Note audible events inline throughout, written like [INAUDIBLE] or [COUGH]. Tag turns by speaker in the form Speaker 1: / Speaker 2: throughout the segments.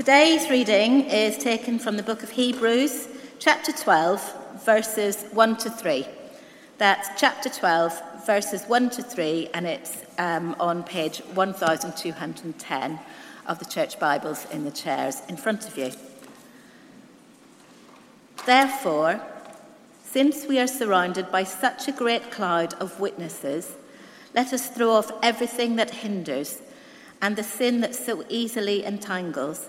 Speaker 1: Today's reading is taken from the book of Hebrews, chapter 12, verses 1 to 3. That's chapter 12, verses 1 to 3, and it's um, on page 1210 of the church Bibles in the chairs in front of you. Therefore, since we are surrounded by such a great cloud of witnesses, let us throw off everything that hinders and the sin that so easily entangles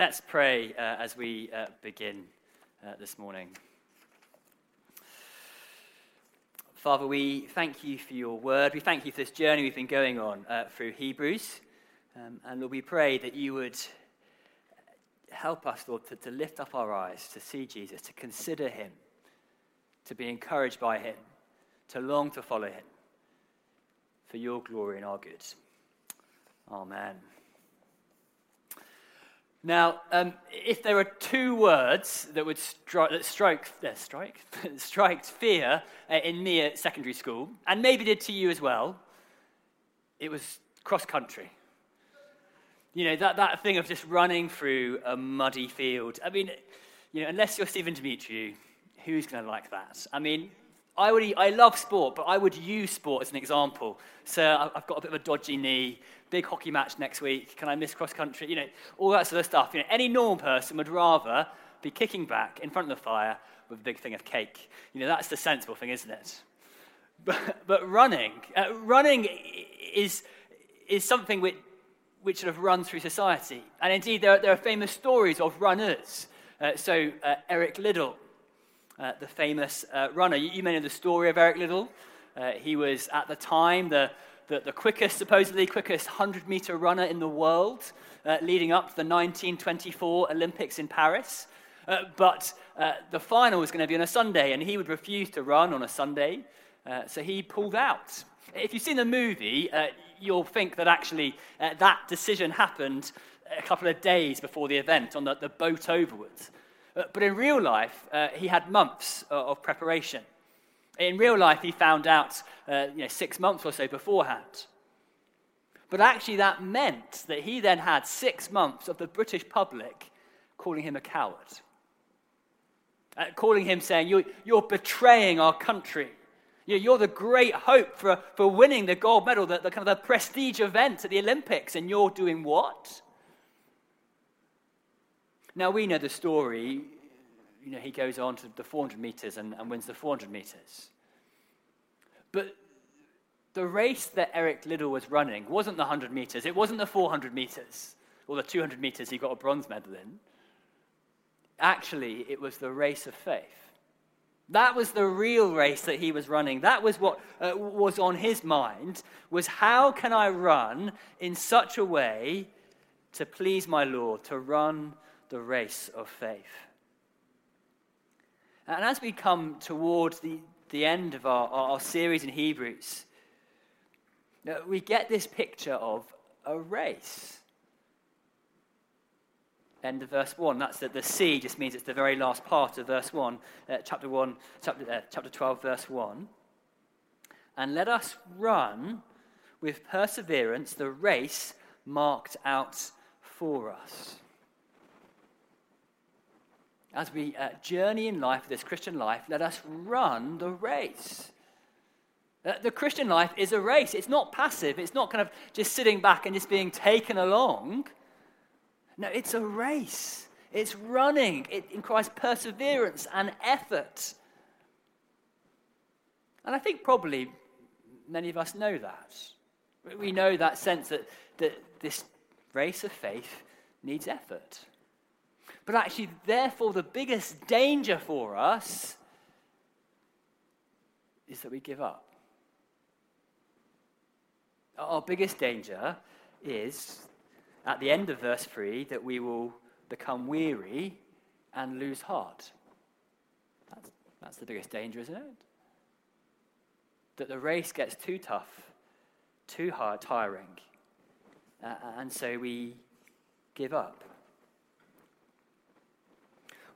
Speaker 2: Let's pray uh, as we uh, begin uh, this morning. Father, we thank you for your word. We thank you for this journey we've been going on uh, through Hebrews. Um, and Lord, we pray that you would help us, Lord, to, to lift up our eyes, to see Jesus, to consider him, to be encouraged by him, to long to follow him for your glory and our good. Amen. Now, um, if there are two words that would stri- that strike, uh, strike, [LAUGHS] fear uh, in me at secondary school, and maybe did to you as well, it was cross country. You know, that, that thing of just running through a muddy field. I mean, you know, unless you're Stephen Demetriou, who's going to like that? I mean, I, would, I love sport, but I would use sport as an example. So I've got a bit of a dodgy knee, big hockey match next week. Can I miss cross country? You know, all that sort of stuff. You know, any normal person would rather be kicking back in front of the fire with a big thing of cake. You know, that's the sensible thing, isn't it? [LAUGHS] But, but running, uh, running is, is something which, which sort of runs through society. And indeed, there are, there are famous stories of runners. Uh, so, uh, Eric Liddell, uh, the famous uh, runner. You, you, may know the story of Eric Liddell. Uh, he was at the time the, the, the quickest, supposedly quickest 100 meter runner in the world, uh, leading up to the 1924 Olympics in Paris. Uh, but the final was going to be on a Sunday, and he would refuse to run on a Sunday, so he pulled out. If you've seen the movie, you'll think that actually that decision happened a couple of days before the event on the, the boat overwards. Uh, but in real life, uh, he had months uh, of preparation. In real life, he found out uh, you know, six months or so beforehand. But actually, that meant that he then had six months of the British public calling him a coward. Uh, calling him saying, you're, you're, betraying our country. You're the great hope for, for winning the gold medal, the, the kind of the prestige event at the Olympics, and you're doing what? Now, we know the story. You know, he goes on to the 400 meters and, and wins the 400 meters. But the race that Eric Liddell was running wasn't the 100 meters, it wasn't the 400 meters or the 200 meters he got a bronze medal in. Actually, it was the race of faith. That was the real race that he was running. That was what uh, was on his mind was how can I run in such a way to please my Lord, to run the race of faith. And as we come towards the, the end of our, our series in Hebrews, uh, we get this picture of a race. End of verse 1. That's that the C just means it's the very last part of verse 1, uh, chapter 1, chapter, uh, chapter 12, verse 1. And let us run with perseverance the race marked out for us as we uh, journey in life, this Christian life, let us run the race. Uh, the Christian life is a race. It's not passive. It's not kind of just sitting back and just being taken along. No, it's a race. It's running. It requires perseverance and effort. And I think probably many of us know that. We know that sense that, that this race of faith needs effort. But actually, therefore, the biggest danger for us is that we give up. Our biggest danger is, at the end of verse 3, that we will become weary and lose heart. That's, that's the biggest danger, isn't it? That the race gets too tough, too hard, tiring, uh, and so we give up.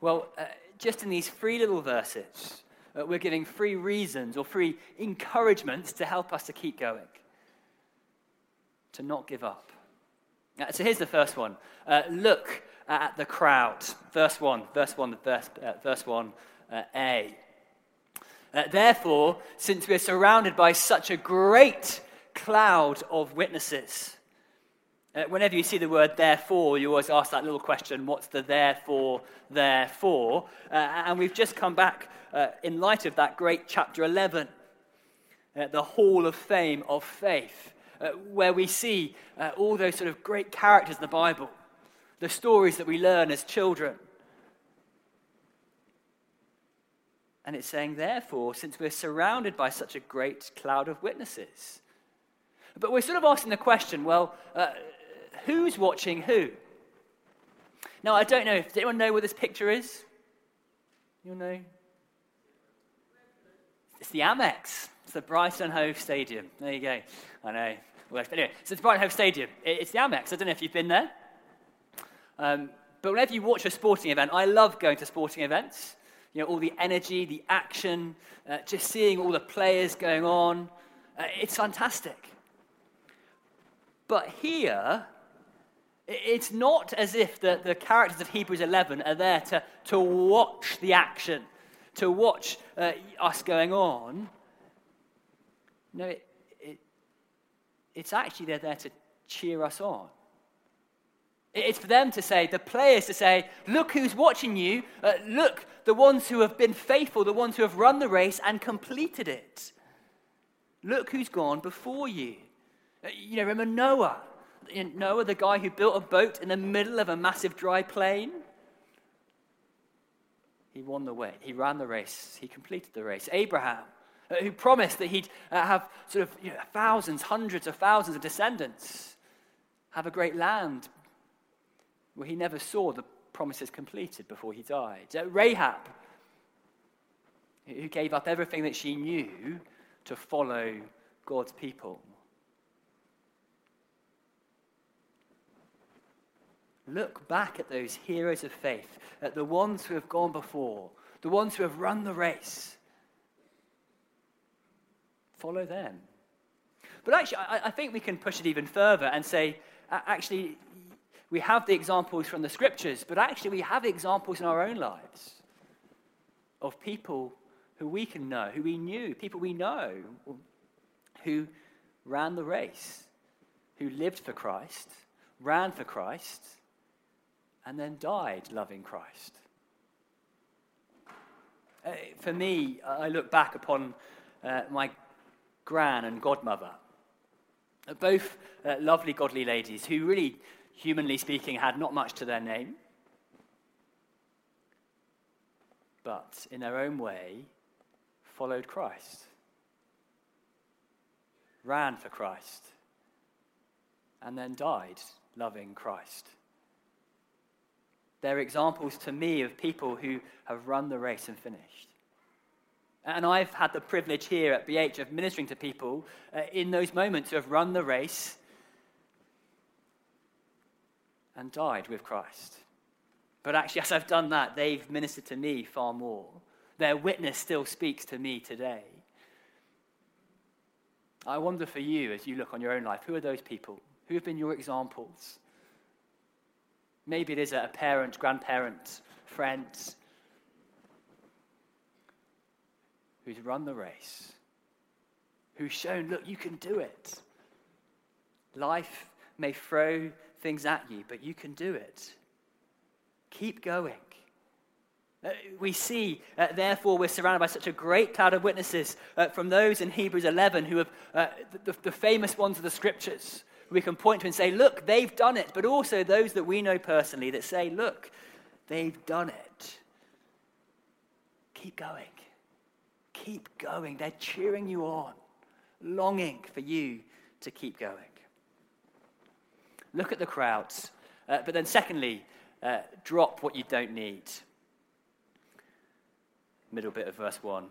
Speaker 2: Well, uh, just in these three little verses, uh, we're giving three reasons or three encouragements to help us to keep going, to not give up. Uh, so here's the first one uh, look at the crowd. Verse 1, verse 1, verse, uh, verse 1, uh, A. therefore, since we're surrounded by such a great cloud of witnesses, uh, whenever you see the word therefore, you always ask that little question what's the therefore, therefore? Uh, and we've just come back uh, in light of that great chapter 11, uh, the Hall of Fame of Faith, uh, where we see uh, all those sort of great characters in the Bible, the stories that we learn as children. And it's saying, therefore, since we're surrounded by such a great cloud of witnesses. But we're sort of asking the question well, who's watching who? Now, I don't know. Does anyone know what this picture is? You know? It's the Amex. It's the Brighton Hove Stadium. There you go. I know. Anyway, so it's Brighton Hove Stadium. It's the Amex. I don't know if you've been there. Um, but whenever you watch a sporting event, I love going to sporting events. You know, all the energy, the action, uh, just seeing all the players going on. Uh, it's fantastic. But here, it's not as if the, the characters of Hebrews 11 are there to, to watch the action, to watch uh, us going on. No, it, it, it's actually they're there to cheer us on. It's for them to say, the players to say, look who's watching you. Uh, look, the ones who have been faithful, the ones who have run the race and completed it. Look who's gone before you. Uh, you know, remember Noah. Noah, the guy who built a boat in the middle of a massive dry plain? He won the way. He ran the race. He completed the race. Abraham, uh, who promised that he'd uh, have sort of you know, thousands, hundreds of thousands of descendants, have a great land. Well, he never saw the promises completed before he died. Uh, Rahab, who gave up everything that she knew to follow God's people. Look back at those heroes of faith, at the ones who have gone before, the ones who have run the race. Follow them. But actually, I, I think we can push it even further and say, actually, we have the examples from the scriptures, but actually, we have examples in our own lives of people who we can know, who we knew, people we know, who ran the race, who lived for Christ, ran for Christ, and then died loving Christ. Uh, for me, I look back upon uh, my gran and godmother, both uh, lovely, godly ladies who really, humanly speaking, had not much to their name, but in their own way followed Christ, ran for Christ, and then died loving Christ. They're examples to me of people who have run the race and finished. And I've had the privilege here at BH of ministering to people uh, in those moments who have run the race and died with Christ. But actually, [LAUGHS] as I've done that, they've ministered to me far more. Their witness still speaks to me today. I wonder for you, as you look on your own life, who are those people? Who have been your examples? Maybe it is a parent, grandparent, friend who's run the race, who's shown, look, you can do it. Life may throw things at you, but you can do it. Keep going. Uh, we see, uh, therefore, we're surrounded by such a great cloud of witnesses uh, from those in Hebrews 11 who have uh, the, the famous ones of the scriptures we can point to and say, look, they've done it. But also those that we know personally that say, look, they've done it. Keep going. Keep going. They're cheering you on, longing for you to keep going. Look at the crowds. Uh, but then, secondly, uh, drop what you don't need. Middle bit of verse 1.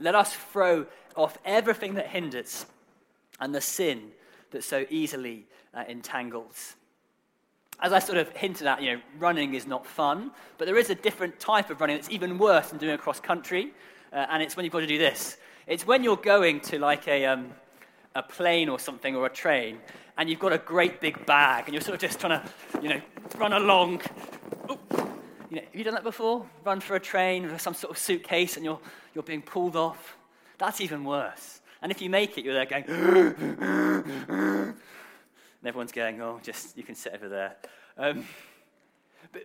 Speaker 2: Let us throw off everything that hinders and the sin that so easily uh, entangles. As I sort of hinted at, you know, running is not fun, but there is a different type of running that's even worse than doing a cross country, uh, and it's when you've got to do this. It's when you're going to like a, um, a plane or something or a train, and you've got a great big bag, and you're sort of just trying to, you know, run along. You know, have you done that before? Run for a train with some sort of suitcase, and you're, you're being pulled off. That's even worse. And if you make it, you're there going, and everyone's going, oh, just, you can sit over there. Um, but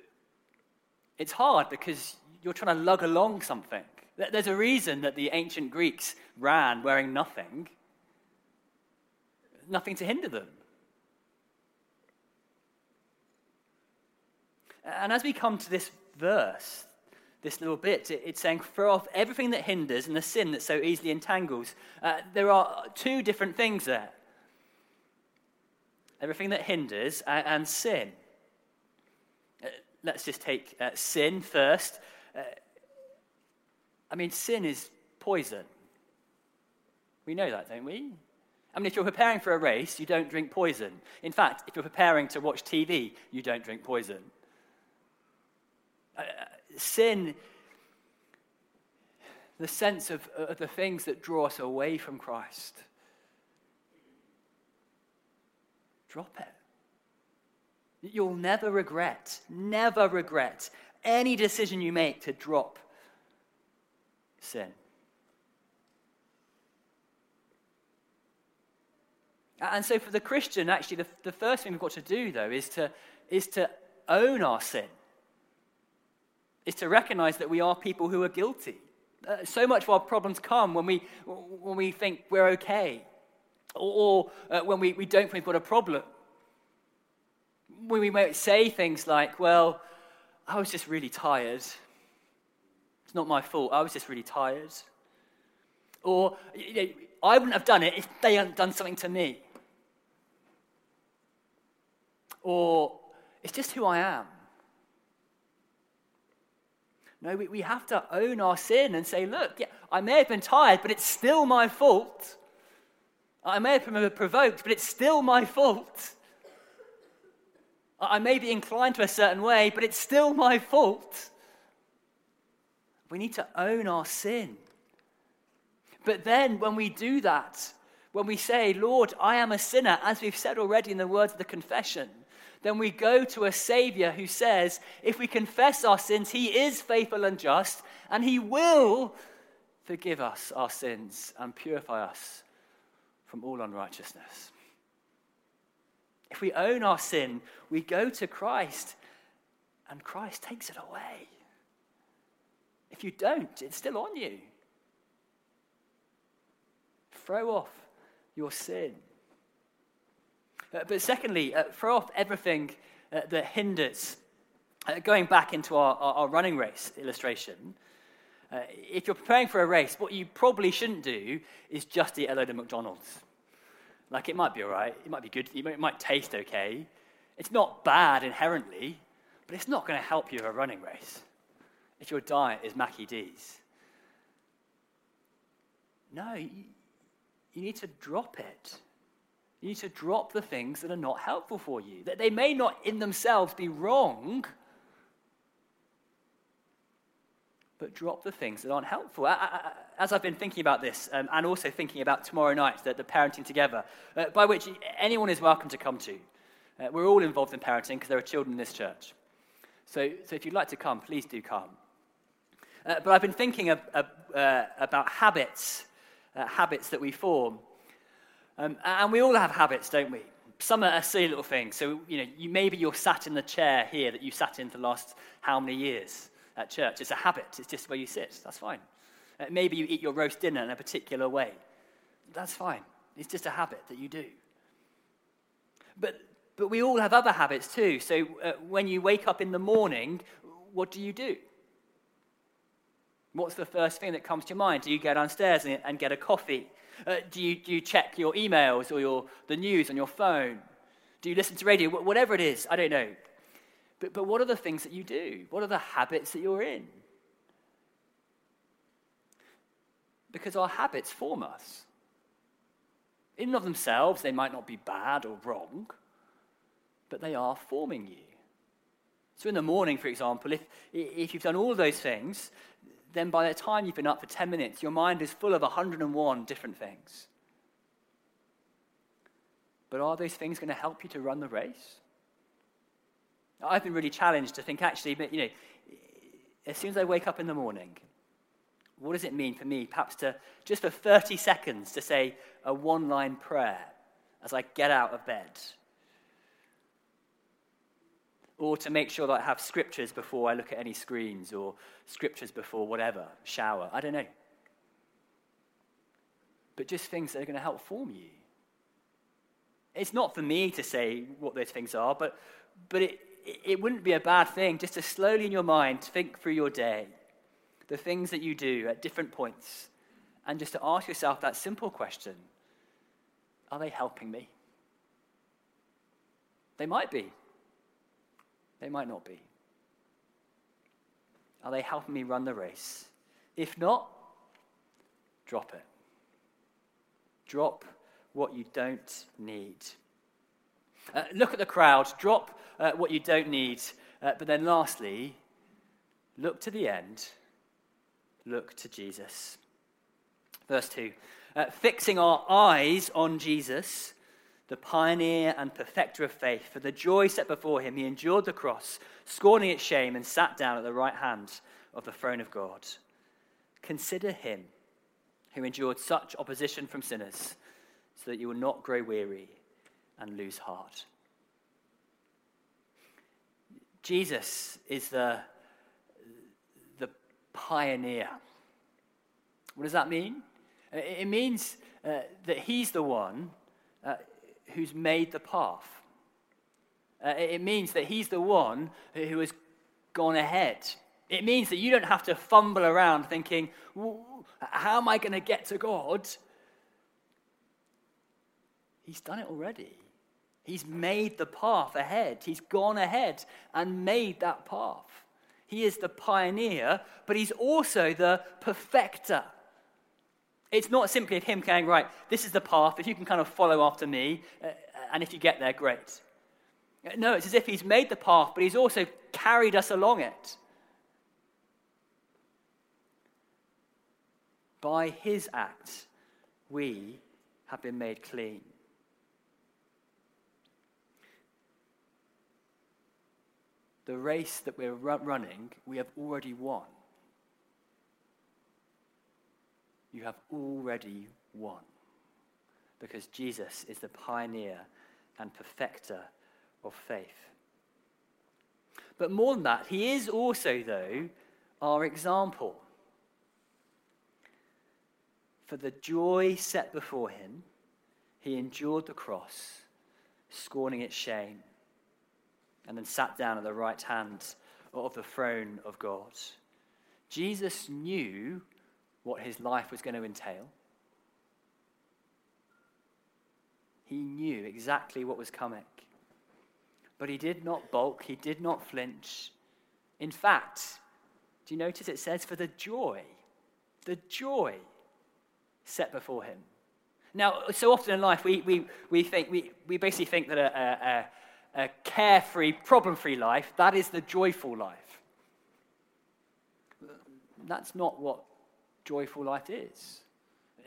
Speaker 2: it's hard because you're trying to lug along something. There's a reason that the ancient Greeks ran wearing nothing, nothing to hinder them. And as we come to this verse, this little bit, it's saying, throw off everything that hinders and the sin that so easily entangles. Uh, there are two different things there everything that hinders and, and sin. Uh, let's just take uh, sin first. Uh, I mean, sin is poison. We know that, don't we? I mean, if you're preparing for a race, you don't drink poison. In fact, if you're preparing to watch TV, you don't drink poison. Sin, the sense of, of the things that draw us away from Christ. Drop it. You'll never regret, never regret any decision you make to drop sin. And so, for the Christian, actually, the, the first thing we've got to do, though, is to, is to own our sin, is to recognize that we are people who are guilty. Uh, so much of our problems come when we, when we think we're okay, or, or uh, when we, we don't think we've got a problem. When we might say things like, well, I was just really tired. It's not my fault. I was just really tired. Or, you know, I wouldn't have done it if they hadn't done something to me. Or, it's just who I am. No, we, we have to own our sin and say, look, yeah, I may have been tired, but it's still my fault. I may have been provoked, but it's still my fault. I may be inclined to a certain way, but it's still my fault. We need to own our sin. But then, when we do that, when we say, Lord, I am a sinner, as we've said already in the words of the confession, then we go to a Savior who says, if we confess our sins, He is faithful and just, and He will forgive us our sins and purify us from all unrighteousness. If we own our sin, we go to Christ, and Christ takes it away. If you don't, it's still on you. Throw off your sin. Uh, but secondly, uh, throw off everything uh, that hinders. Going back into our, our, our running race illustration, uh, if you're preparing for a race, what you probably shouldn't do is just eat a load of McDonald's. Like, it might be all right, it might be good, it might, it might taste okay. It's not bad inherently, but it's not going to help you in a running race if your diet is Maccy D's. No, you, you need to drop it. You need to drop the things that are not helpful for you. That they may not in themselves be wrong, but drop the things that aren't helpful. As I've been thinking about this, um, and also thinking about tomorrow night, the, the parenting together, uh, by which anyone is welcome to come to. Uh, we're all involved in parenting because there are children in this church. So, so if you'd like to come, please do come. Uh, but I've been thinking of, uh, about habits, uh, habits that we form. Um, and we all have habits, don't we? Some are silly little things. So, you know, you, maybe you're sat in the chair here that you sat in for the last how many years at church. It's a habit. It's just where you sit. That's fine. Uh, maybe you eat your roast dinner in a particular way. That's fine. It's just a habit that you do. But, but we all have other habits too. So uh, when you wake up in the morning, what do you do? What's the first thing that comes to your mind? Do you go downstairs and, and get a coffee? Uh, do, you, do you check your emails or your, the news on your phone? Do you listen to radio? Whatever it is, I don't know. But, but what are the things that you do? What are the habits that you're in? Because our habits form us. In and of themselves, they might not be bad or wrong, but they are forming you. So, in the morning, for example, if, if you've done all those things, then by the time you've been up for 10 minutes, your mind is full of 101 different things. But are those things going to help you to run the race? I've been really challenged to think actually, but you know, as soon as I wake up in the morning, what does it mean for me, perhaps to just for 30 seconds to say a one line prayer as I get out of bed? Or to make sure that I have scriptures before I look at any screens or scriptures before whatever, shower. I don't know. But just things that are going to help form you. It's not for me to say what those things are, but, but it, it wouldn't be a bad thing just to slowly in your mind think through your day, the things that you do at different points, and just to ask yourself that simple question Are they helping me? They might be, they might not be. Are they helping me run the race? If not, drop it. Drop what you don't need. Uh, look at the crowd, drop uh, what you don't need, uh, but then lastly, look to the end, look to Jesus. Verse 2 uh, Fixing our eyes on Jesus, the pioneer and perfecter of faith, for the joy set before him, he endured the cross, scorning its shame, and sat down at the right hand of the throne of God. Consider him who endured such opposition from sinners, so that you will not grow weary and lose heart. Jesus is the, the pioneer. What does that mean? It means uh, that he's the one uh, who's made the path. Uh, it means that he's the one who has gone ahead. It means that you don't have to fumble around thinking, how am I going to get to God? He's done it already. He's made the path ahead. He's gone ahead and made that path. He is the pioneer, but he's also the perfecter. It's not simply of him saying, right, this is the path. If you can kind of follow after me, uh, and if you get there, great. No, it's as if he's made the path, but he's also carried us along it. By his act, we have been made clean. the race that we're running, we have already won. You have already won. Because Jesus is the pioneer and perfecter of faith. But more than that, he is also, though, our example. For the joy set before him, he endured the cross, scorning its shame and then sat down at the right hand of the throne of God. Jesus knew what his life was going to entail. He knew exactly what was coming. But he did not balk, he did not flinch. In fact, do you notice it says, for the joy, the joy set before him. Now, so often in life, we, we, we, think, we, we basically think that a, a, a carefree, problem free life, that is the joyful life. That's not what joyful life is.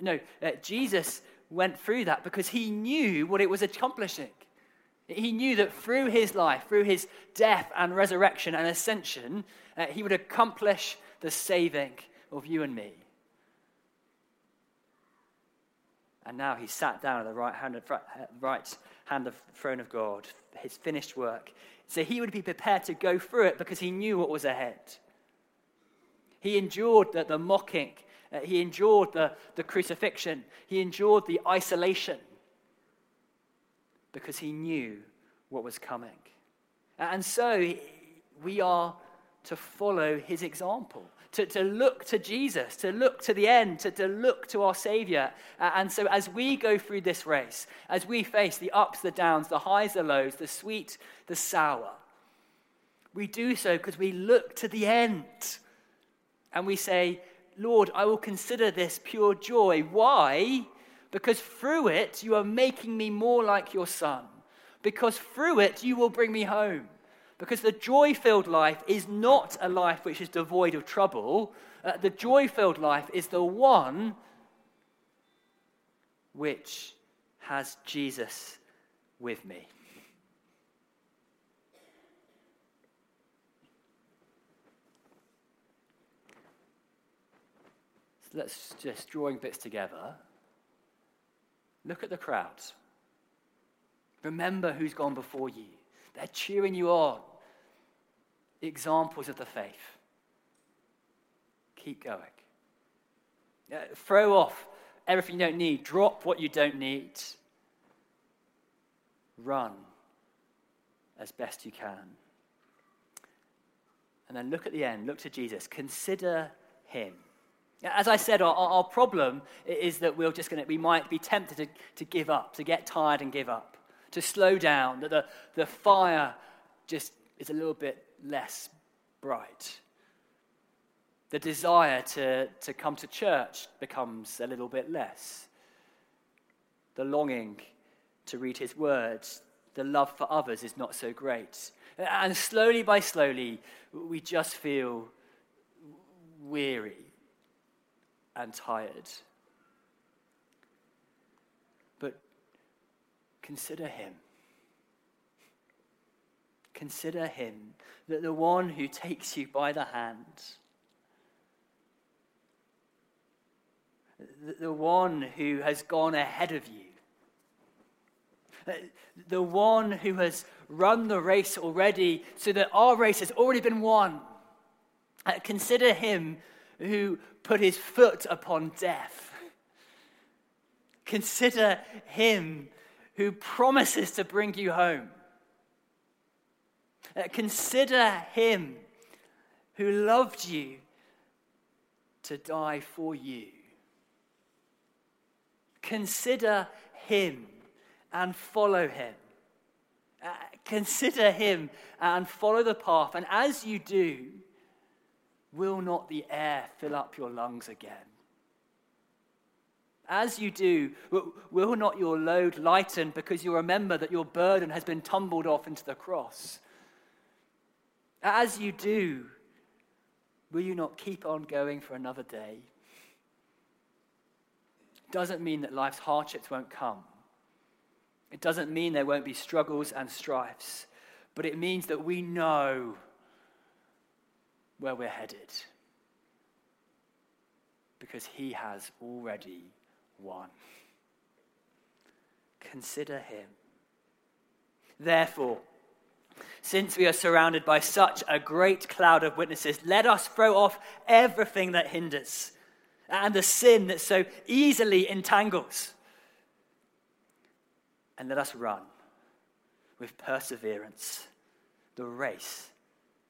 Speaker 2: No, uh, Jesus went through that because he knew what it was accomplishing. He knew that through his life, through his death and resurrection and ascension, uh, he would accomplish the saving of you and me. And now he sat down at the right hand of, right hand of throne of God, his finished work. So he would be prepared to go through it because he knew what was ahead. He endured the, the mocking, uh, he endured the, the crucifixion, he endured the isolation because he knew what was coming. And so we are to follow his example to, to look to Jesus, to look to the end, to, to look to our Savior. And so, as we go through this race, as we face the ups, the downs, the highs, the lows, the sweet, the sour, We do so because we look to the end and we say, Lord, I will consider this pure joy. Why? Because through it, you are making me more like your son. Because through it, you will bring me home. Because the joy filled life is not a life which is devoid of trouble. Uh, the joy filled life is the one which has Jesus with me. So let's just drawing bits together. Look at the crowds. Remember who's gone before you. They're cheering you on. Examples of the faith. Keep going. Uh, throw off everything you don't need. Drop what you don't need. Run as best you can. And then look at the end. Look to Jesus. Consider him. As I said, our, our problem is that we're just going to, we might be tempted to, to give up, to get tired and give up, to slow down, that the, the fire just is a little bit less bright. The desire to, to come to church becomes a little bit less. The longing to read his words, the love for others is not so great. And slowly by slowly, we just feel weary and tired. But consider him. Consider him, that the one who takes you by the hand, the one who has gone ahead of you, uh, the one who has run the race already so that our race has already been won. Uh, consider him who put his foot upon death. Consider him who promises to bring you home. Uh, consider him who loved you to die for you. Consider him and follow him. Uh, consider him and follow the path. And as you do, will not the air fill up your lungs again? As you do, will not your load lighten because you remember that your burden has been tumbled off into the cross? As you do, will you not keep on going for another day? Doesn't mean that life's hardships won't come. It doesn't mean there won't be struggles and strifes, but it means that we know where we're headed. Because he has already won. Consider him. Therefore, since we are surrounded by such a great cloud of witnesses, let us throw off everything that hinders and the sin that so easily entangles. And let us run with perseverance the race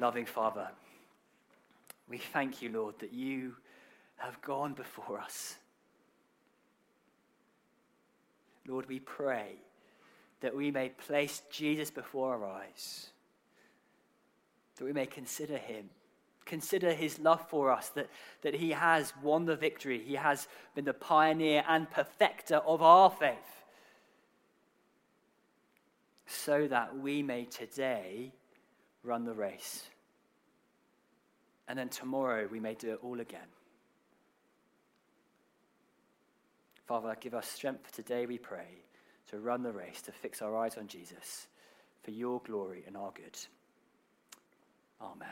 Speaker 2: Loving Father, we thank you, Lord, that you have gone before us. Lord, we pray that we may place Jesus before our eyes, that we may consider him, consider his love for us, that, that he has won the victory, he has been the pioneer and perfecter of our faith, so that we may today run the race. And then tomorrow we may do it all again. Father, give us strength today, we pray, to run the race, to fix our eyes on Jesus, for your glory and our good. Amen.